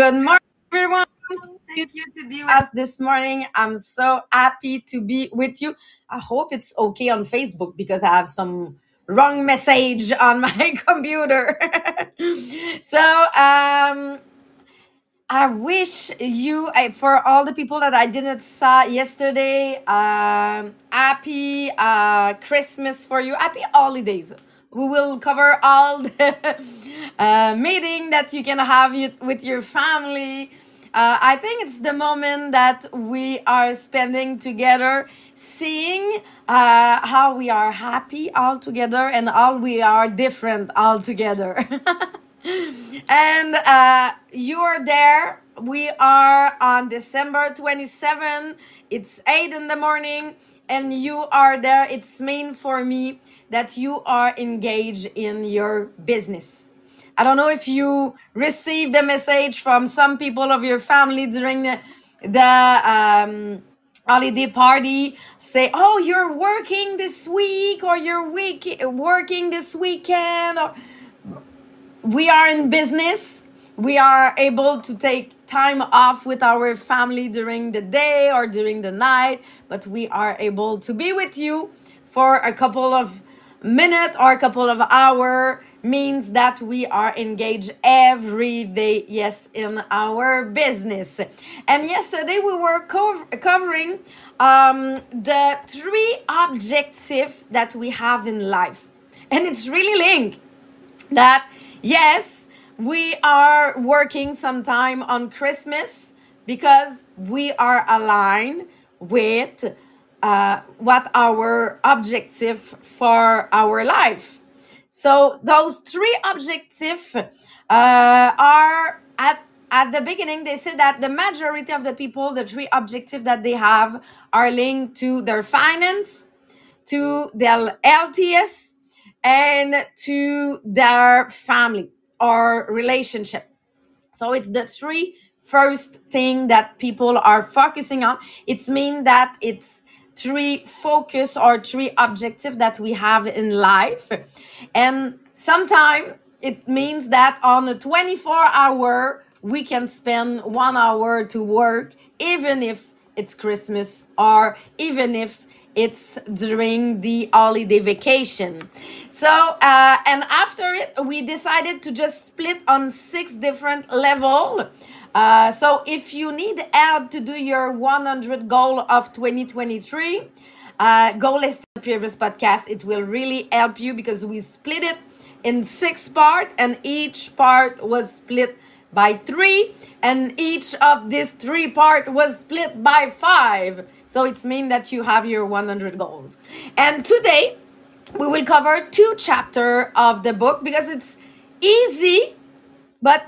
Good morning, everyone. Thank you to be with Us this morning. I'm so happy to be with you. I hope it's okay on Facebook because I have some wrong message on my computer. so, um, I wish you, I, for all the people that I didn't saw yesterday, um, happy uh, Christmas for you. Happy holidays. We will cover all the uh, meeting that you can have with your family. Uh, I think it's the moment that we are spending together, seeing uh, how we are happy all together and how we are different all together. and uh, you are there. We are on December 27. It's 8 in the morning, and you are there. It's mean for me that you are engaged in your business. I don't know if you received a message from some people of your family during the, the um, holiday party say oh you're working this week or you're week working this weekend or we are in business. We are able to take time off with our family during the day or during the night, but we are able to be with you for a couple of minutes or a couple of hour means that we are engaged every day yes in our business. And yesterday we were cov- covering um, the three objectives that we have in life. And it's really linked that yes, we are working sometime on Christmas because we are aligned with uh, what our objective for our life. So those three objectives uh, are at at the beginning they said that the majority of the people the three objectives that they have are linked to their finance to their LTS and to their family or relationship. So it's the three first thing that people are focusing on. It's mean that it's three focus or three objective that we have in life. And sometimes it means that on a 24 hour, we can spend one hour to work, even if it's Christmas or even if it's during the holiday vacation. So, uh, and after it, we decided to just split on six different level. Uh, so if you need help to do your 100 goal of 2023, uh, go listen to the previous podcast. It will really help you because we split it in six part and each part was split by three and each of these three part was split by five so it's mean that you have your 100 goals and today we will cover two chapter of the book because it's easy but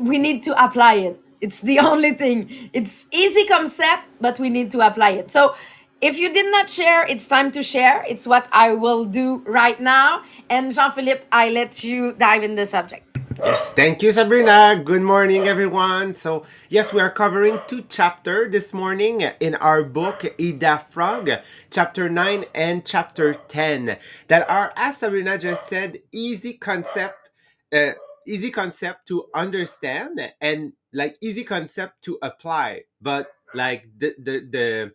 we need to apply it. It's the only thing. It's easy concept but we need to apply it. So if you did not share it's time to share. It's what i will do right now. And jean-philippe i let you dive in the subject. Yes, thank you, Sabrina. Good morning, everyone. So, yes, we are covering two chapters this morning in our book, Eat That Frog, chapter 9 and chapter 10, that are, as Sabrina just said, easy concept, uh, easy concept to understand and like easy concept to apply. But like the the the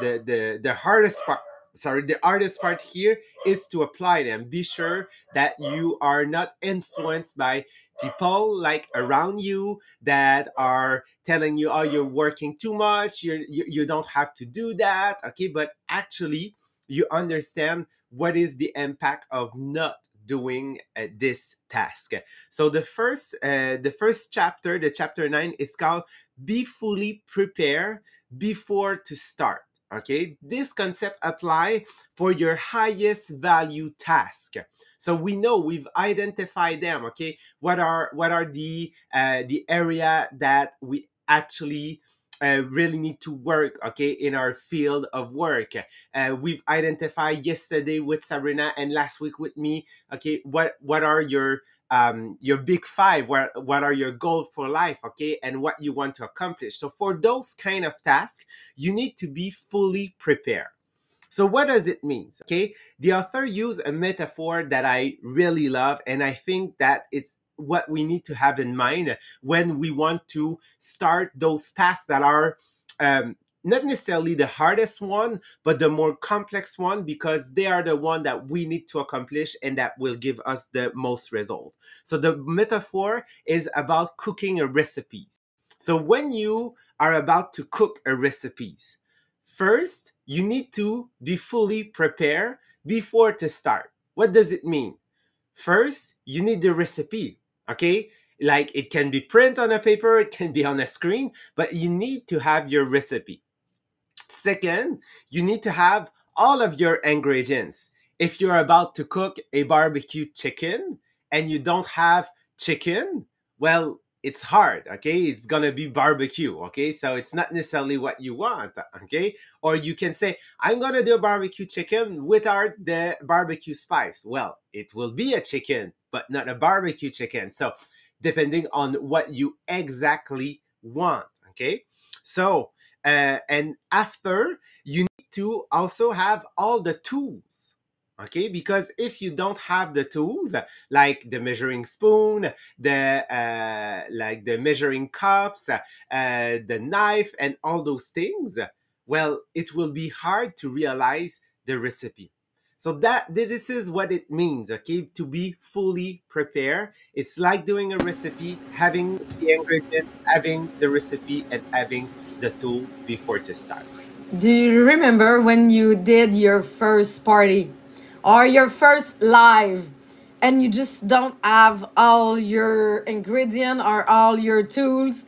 the the, the hardest part sorry the hardest part here is to apply them be sure that you are not influenced by people like around you that are telling you oh you're working too much you're, you you don't have to do that okay but actually you understand what is the impact of not doing uh, this task. So the first uh, the first chapter the chapter 9 is called be fully prepared before to start okay? This concept apply for your highest value task. So we know we've identified them okay? What are what are the uh, the area that we actually uh, really need to work okay in our field of work. Uh, we've identified yesterday with sabrina and last week with me okay what what are your um, your big five? What what are your goals for life okay and what you want to accomplish? So for those kind of tasks you need to be fully prepared. So what does it mean okay? The author used a metaphor that i really love and i think that it's what we need to have in mind when we want to start those tasks that are um, not necessarily the hardest one, but the more complex one because they are the one that we need to accomplish and that will give us the most result. So the metaphor is about cooking a recipe. So when you are about to cook a recipe, first you need to be fully prepared before to start. What does it mean? First, you need the recipe, okay? Like it can be print on a paper, it can be on a screen, but you need to have your recipe. Second, you need to have all of your ingredients. If you're about to cook a barbecue chicken and you don't have chicken, well, it's hard, okay? It's gonna be barbecue, okay? So it's not necessarily what you want, okay? Or you can say, I'm gonna do a barbecue chicken without the barbecue spice. Well, it will be a chicken, but not a barbecue chicken. So depending on what you exactly want, okay? So, uh, and after, you need to also have all the tools, okay? Because if you don't have the tools like the measuring spoon the uh, like the measuring cups uh, the knife and all those things well it will be hard to realize the recipe. So that this is what it means okay? To be fully prepared it's like doing a recipe having the ingredients having the recipe and having the tool before to start. Do you remember when you did your first party or your first live and you just don't have all your ingredient or all your tools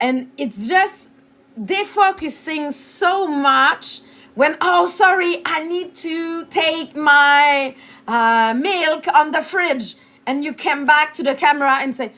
and it's just defocusing so much when oh sorry i need to take my uh, milk on the fridge and you come back to the camera and say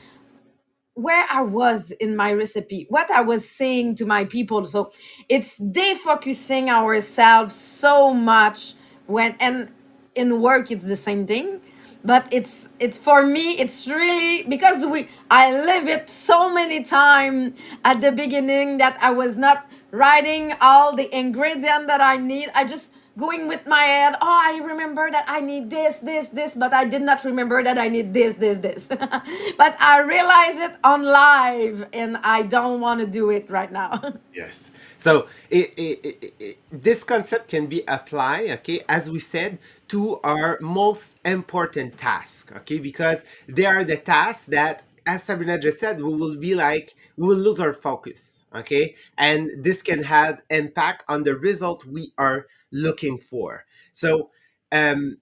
where I was in my recipe, what I was saying to my people. So it's defocusing ourselves so much when and in work it's the same thing. But it's it's for me it's really because we I live it so many times at the beginning that I was not writing all the ingredient that I need. I just going with my head oh i remember that i need this this this but i did not remember that i need this this this but i realize it on live and i don't want to do it right now Yes. So it, it, it, this concept can be applied, okay, as we said, to our most important task, okay, because they are the tasks that, as Sabrina just said, we will be like, we will lose our focus, okay, and this can have impact on the result we are looking for. So, um,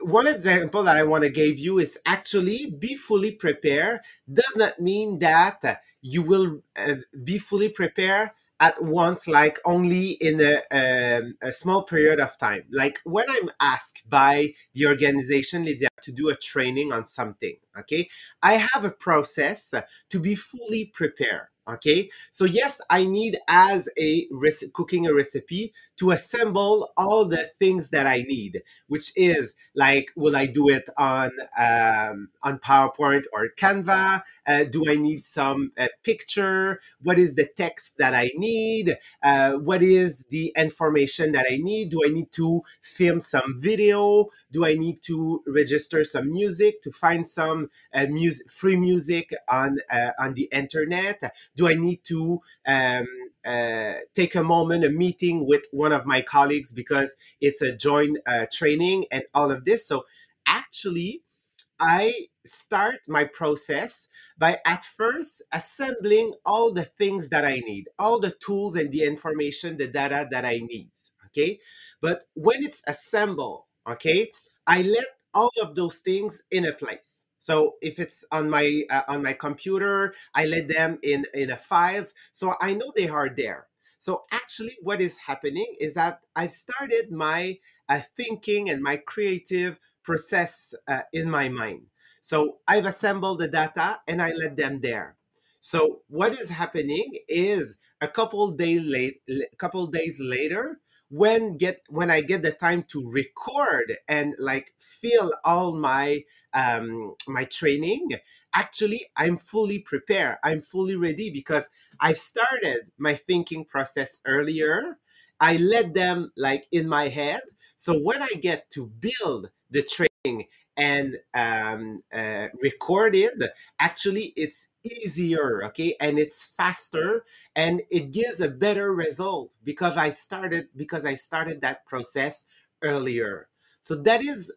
one example that I want to give you is actually be fully prepared does not mean that you will uh, be fully prepared at once, like only in a, um, a small period of time. Like when I'm asked by the organization, Lydia, to do a training on something, okay, I have a process to be fully prepared. Okay, so yes, I need as a rec- cooking a recipe to assemble all the things that I need, which is like, will I do it on um, on PowerPoint or Canva? Uh, do I need some uh, picture? What is the text that I need? Uh, what is the information that I need? Do I need to film some video? Do I need to register some music to find some uh, music, free music on uh, on the internet? Do I need to um, uh, take a moment, a meeting with one of my colleagues because it's a joint uh, training and all of this? So actually, I start my process by at first assembling all the things that I need, all the tools and the information, the data that I need. Okay. But when it's assembled, okay, I let all of those things in a place. So if it's on my uh, on my computer, I let them in in a files, so I know they are there. So actually, what is happening is that I've started my uh, thinking and my creative process uh, in my mind. So I've assembled the data and I let them there. So what is happening is a couple days late, couple days later, when get when I get the time to record and like fill all my um, my training, actually I'm fully prepared. I'm fully ready because I've started my thinking process earlier. I let them like in my head. So when I get to build the training and um, uh, recorded actually it's easier okay? And it's faster and it gives a better result because i started because i started that process earlier. So that is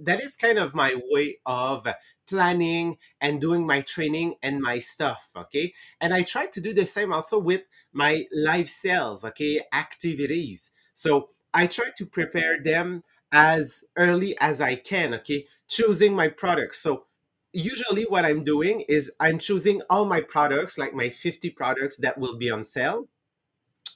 that is kind of my way of planning and doing my training and my stuff okay? And i try to do the same also with my live sales okay activities. So i try to prepare them as early as i can okay? Choosing my products. So usually what i'm doing is i'm choosing all my products like my 50 products that will be on sale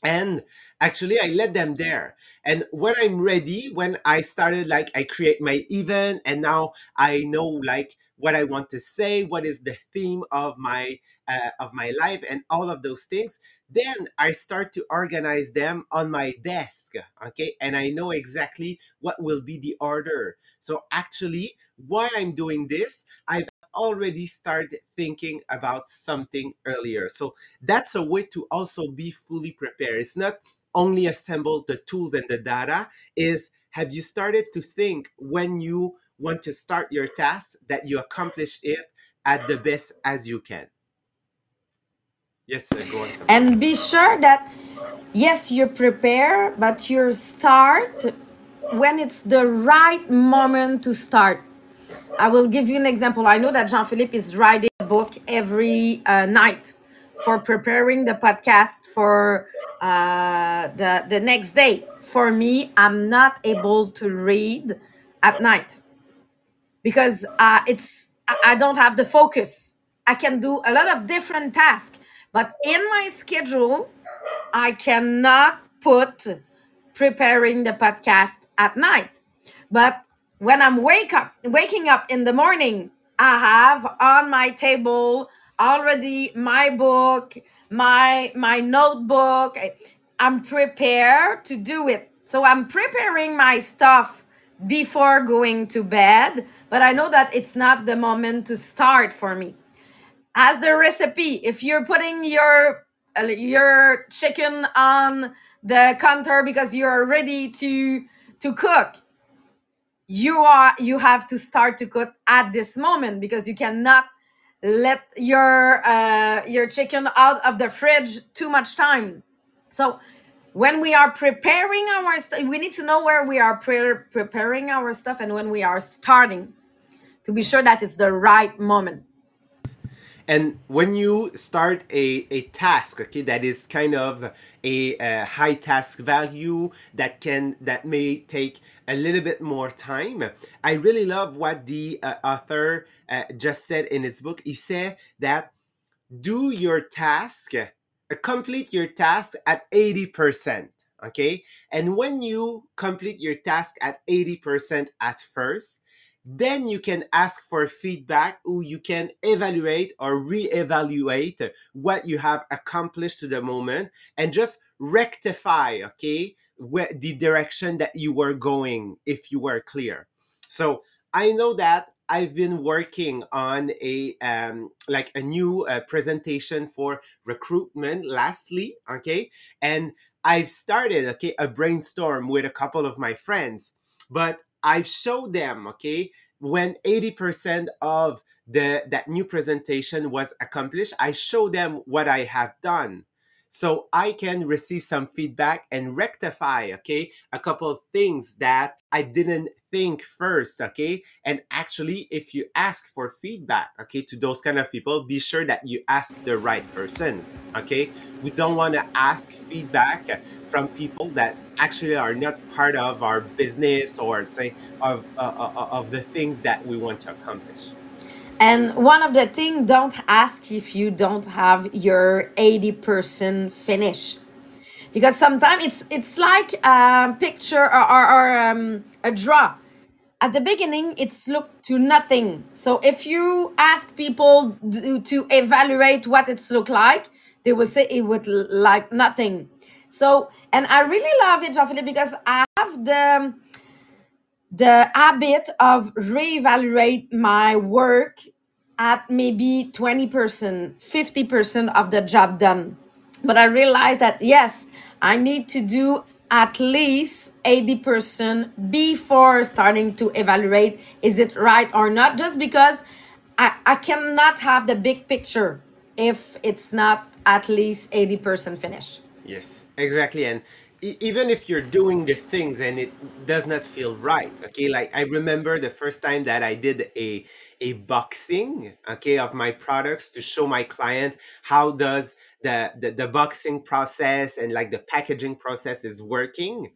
and actually i let them there. And when i'm ready when i started like i create my event and now i know like what i want to say what is the theme of my uh, of my life and all of those things then i start to organize them on my desk okay? And i know exactly what will be the order. So actually while i'm doing this i've already started thinking about something earlier. So that's a way to also be fully prepared. It's not only assemble the tools and the data is have you started to think when you want to start your task that you accomplish it at the best as you can? Yes uh, go on and be sure that yes you prepare but you start when it's the right moment to start i will give you an example i know that jean-philippe is writing a book every uh, night for preparing the podcast for uh, the the next day for me i'm not able to read at night because uh, it's I I don't have the focus. I can do a lot of different tasks, but in my schedule, I cannot put preparing the podcast at night. But when I'm wake up, waking up in the morning, I have on my table already my book, my my notebook. I'm prepared to do it. So I'm preparing my stuff before going to bed, but I know that it's not the moment to start for me as the recipe if you're putting your uh, your chicken on the counter because you're ready to to cook you are you have to start to cook at this moment because you cannot let your uh, your chicken out of the fridge too much time. So when we are preparing our st- we need to know where we are pre- preparing our stuff and when we are starting to be sure that it's the right moment and when you start a, a task okay that is kind of a, a high task value that can that may take a little bit more time i really love what the uh, author uh, just said in his book. He said that do your task complete your task at 80% okay? And when you complete your task at 80% at first then you can ask for feedback or you can evaluate or reevaluate what you have accomplished to the moment and just rectify okay where the direction that you were going if you were clear. So i know that i've been working on a um, like a new uh, presentation for recruitment lastly okay? And i've started okay a brainstorm with a couple of my friends but I've showed them, okay, when 80% of the that new presentation was accomplished, I show them what I have done. So I can receive some feedback and rectify, okay, a couple of things that I didn't think first, okay? And actually, if you ask for feedback, okay, to those kind of people, be sure that you ask the right person, okay? We don't want to ask feedback from people that actually are not part of our business or say of uh, uh, uh, of the things that we want to accomplish. And one of the thing, don't ask if you don't have your 80% finish. Because sometimes it's it's like a picture or, or, or um, a draw. At the beginning, it's look to nothing. So if you ask people to, evaluate what it's look like, they will say it would like nothing. So, and I really love it, Jean-Philippe, because I have the the habit of reevaluate my work at maybe 20%, 50% of the job done. But I realized that yes, I need to do at least 80% before starting to evaluate is it right or not just because I, I cannot have the big picture if it's not at least 80% finished Yes, exactly. And even if you're doing the things and it does not feel right, okay, like I remember the first time that I did a a boxing, okay, of my products to show my client how does the the, the boxing process and like the packaging process is working.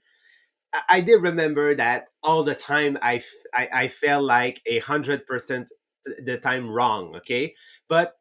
I, I did remember that all the time I, I, I felt like a hundred percent the time wrong, okay? But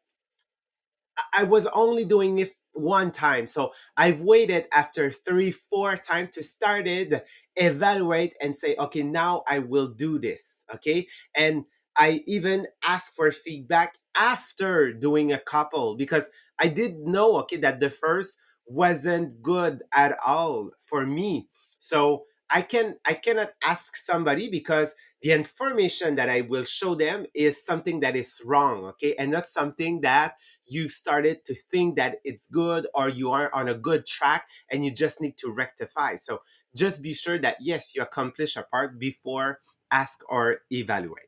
I was only doing it one time. So I've waited after three, four times to start it, evaluate and say, okay, now I will do this. Okay. And I even ask for feedback after doing a couple because I did know, okay, that the first wasn't good at all for me. So I can I cannot ask somebody because the information that I will show them is something that is wrong, okay, and not something that you started to think that it's good or you are on a good track and you just need to rectify. So just be sure that yes, you accomplish a part before ask or evaluate.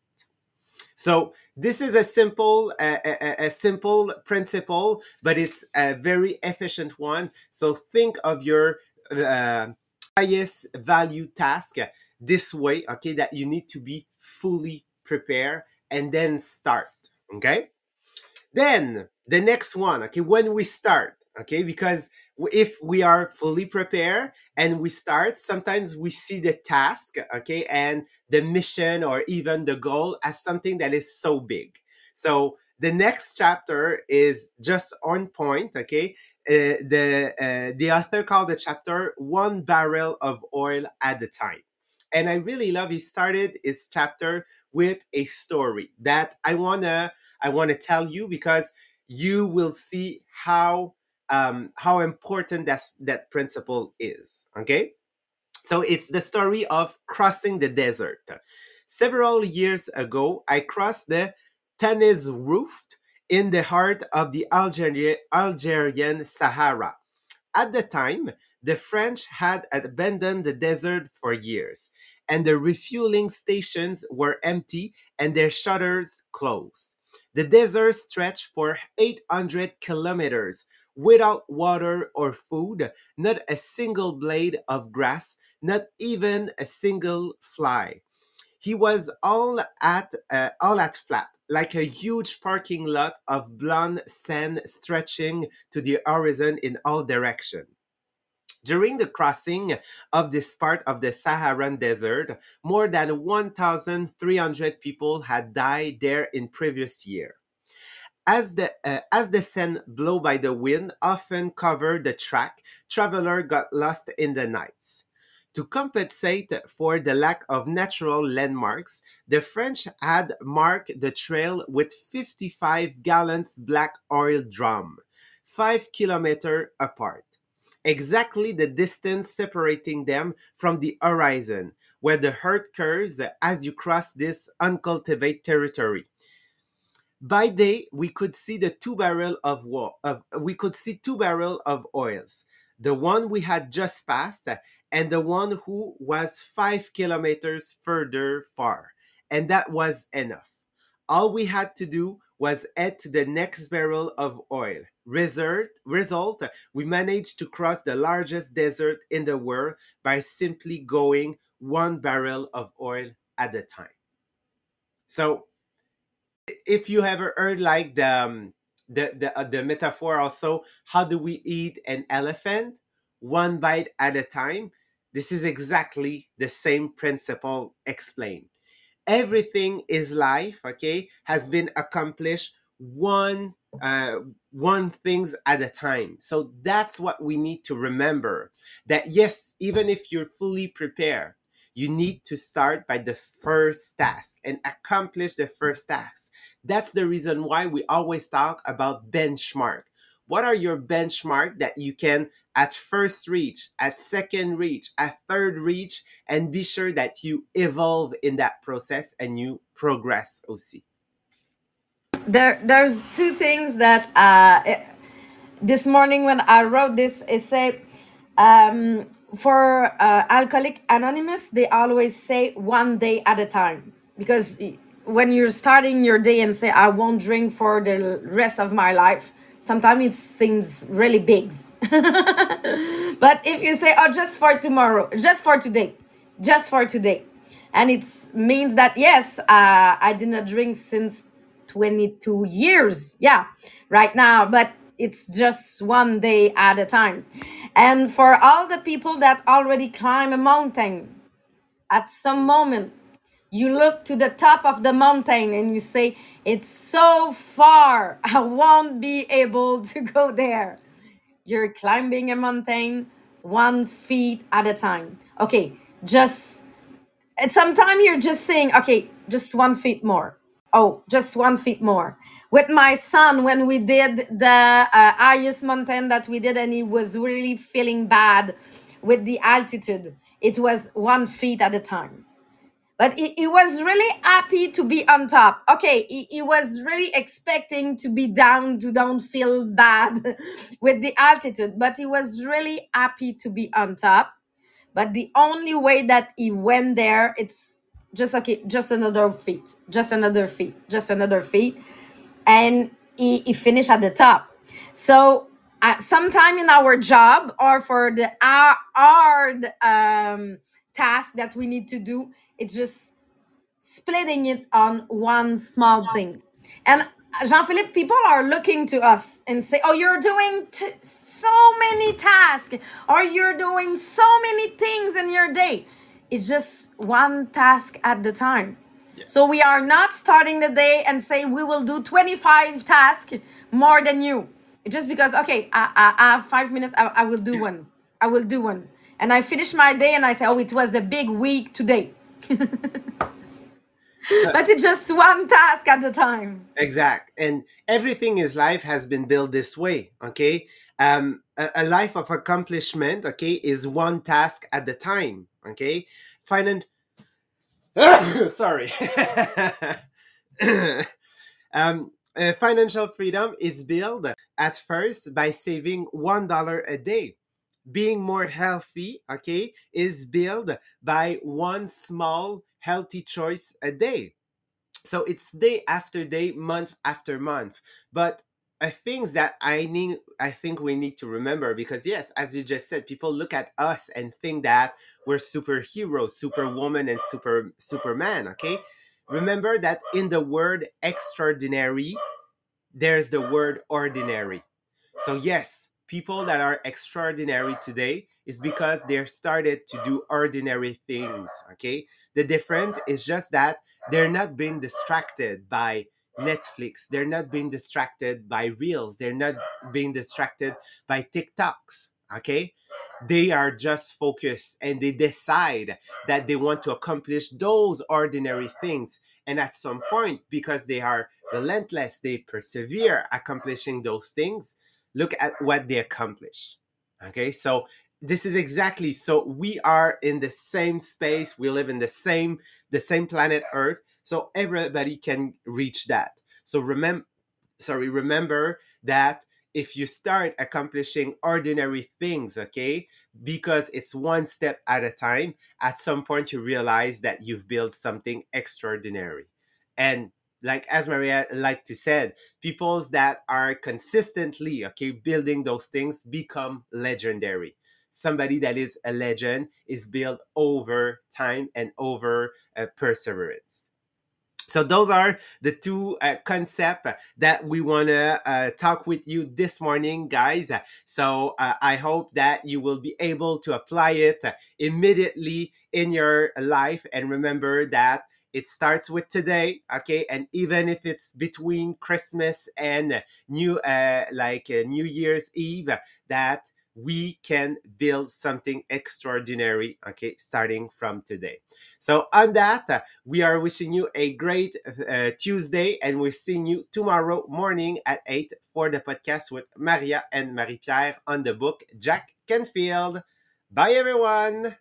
So this is a simple, a, a a simple principle, but it's a very efficient one. So think of your uh, highest value task this way, okay? That you need to be fully prepared and then start, okay? Then the next one, okay, when we start, okay, because if we are fully prepared and we start, sometimes we see the task, okay, and the mission or even the goal as something that is so big. So the next chapter is just on point, okay. Uh, the uh, the author called the chapter "One Barrel of Oil at a Time," and I really love. He started his chapter with a story that I wanna I wanna tell you because you will see how um, how important that that principle is. Okay, so it's the story of crossing the desert. Several years ago, I crossed the Tanezrouft in the heart of the Algeria, Algerian Sahara. At the time, the French had abandoned the desert for years, and the refueling stations were empty and their shutters closed. The desert stretched for 800 kilometers without water or food, not a single blade of grass, not even a single fly. He was all at uh, all at flat, like a huge parking lot of blonde sand stretching to the horizon in all directions. During the crossing of this part of the Saharan desert, more than 1,300 people had died there in previous year. As the uh, as the sand blow by the wind often covered the track, traveler got lost in the nights. To compensate for the lack of natural landmarks, the French had marked the trail with 55 gallons black oil drum, 5 kilometers apart exactly the distance separating them from the horizon, where the herd curves as you cross this uncultivated territory. By day, we could see the two barrel of, of we could see two barrel of oils, the one we had just passed and the one who was five kilometers further far, and that was enough. All we had to do was add to the next barrel of oil. Result, result, we managed to cross the largest desert in the world by simply going one barrel of oil at a time. So, if you ever heard like the um, the the, uh, the metaphor also, how do we eat an elephant? One bite at a time. This is exactly the same principle explained everything is life okay has been accomplished one uh one things at a time. So that's what we need to remember that yes even if you're fully prepared you need to start by the first task and accomplish the first task. That's the reason why we always talk about benchmark what are your benchmark that you can at first reach at second reach at third reach and be sure that you evolve in that process and you progress aussi. there there's two things that uh, this morning when I wrote this essay, Um, for uh, Alcoholic Anonymous, they always say one day at a time because when you're starting your day and say I won't drink for the rest of my life, sometimes it seems really big. but if you say oh just for tomorrow, just for today, just for today, and it means that yes, uh, I did not drink since 22 years. Yeah, right now, but it's just one day at a time. And for all the people that already climb a mountain, at some moment, you look to the top of the mountain and you say, It's so far, I won't be able to go there. You're climbing a mountain one feet at a time. Okay, just at some time you're just saying, okay, just one feet more. Oh, just one feet more. With my son, when we did the uh, highest mountain that we did, and he was really feeling bad with the altitude, it was one feet at a time. But he, he was really happy to be on top. Okay, he, he was really expecting to be down to don't feel bad with the altitude, but he was really happy to be on top but the only way that he went there, it's just okay, just another feet, just another feet, just another feet, and he, he finished at the top. So uh, sometime in our job or for the hard, hard um, task that we need to do, it's just splitting it on one small thing. And Jean Philippe, people are looking to us and say, Oh, you're doing t- so many tasks, or you're doing so many things in your day. It's just one task at the time. So we are not starting the day and say we will do 25 tasks more than you. It's just because, okay, I, I, I have five minutes, I, I will do one. I will do one. And I finish my day and I say, oh, it was a big week today. but it's just one task at a time. Exact. And everything in life has been built this way. Okay. Um, a, a life of accomplishment, okay, is one task at the time. Okay. Finan- sorry. um, uh, financial freedom is built at first by saving one dollar a day. Being more healthy, okay, is built by one small healthy choice a day. So it's day after day month after month. But uh, things that i need i think we need to remember because yes as you just said people look at us and think that we're superheroes superwoman and super superman okay? Remember that in the word extraordinary there's the word ordinary. So yes people that are extraordinary today is because they started to do ordinary things okay? The difference is just that they're not being distracted by netflix they're not being distracted by reels they're not being distracted by tiktoks okay? They are just focused and they decide that they want to accomplish those ordinary things. And at some point because they are relentless they persevere accomplishing those things look at what they accomplish okay? So this is exactly so we are in the same space we live in the same the same planet earth so everybody can reach that. So remember sorry remember that if you start accomplishing ordinary things okay because it's one step at a time at some point you realize that you've built something extraordinary. And like as maria like to said peoples that are consistently okay building those things become legendary. Somebody that is a legend is built over time and over uh, perseverance. So those are the two uh, concepts that we want to uh, talk with you this morning guys. So uh, i hope that you will be able to apply it immediately in your life. And remember that it starts with today okay? And even if it's between christmas and new uh, like uh, new year's eve that we can build something extraordinary okay starting from today. So on that we are wishing you a great uh, tuesday and we're seeing you tomorrow morning at 8 for the podcast with maria and marie-pierre on the book jack canfield. Bye everyone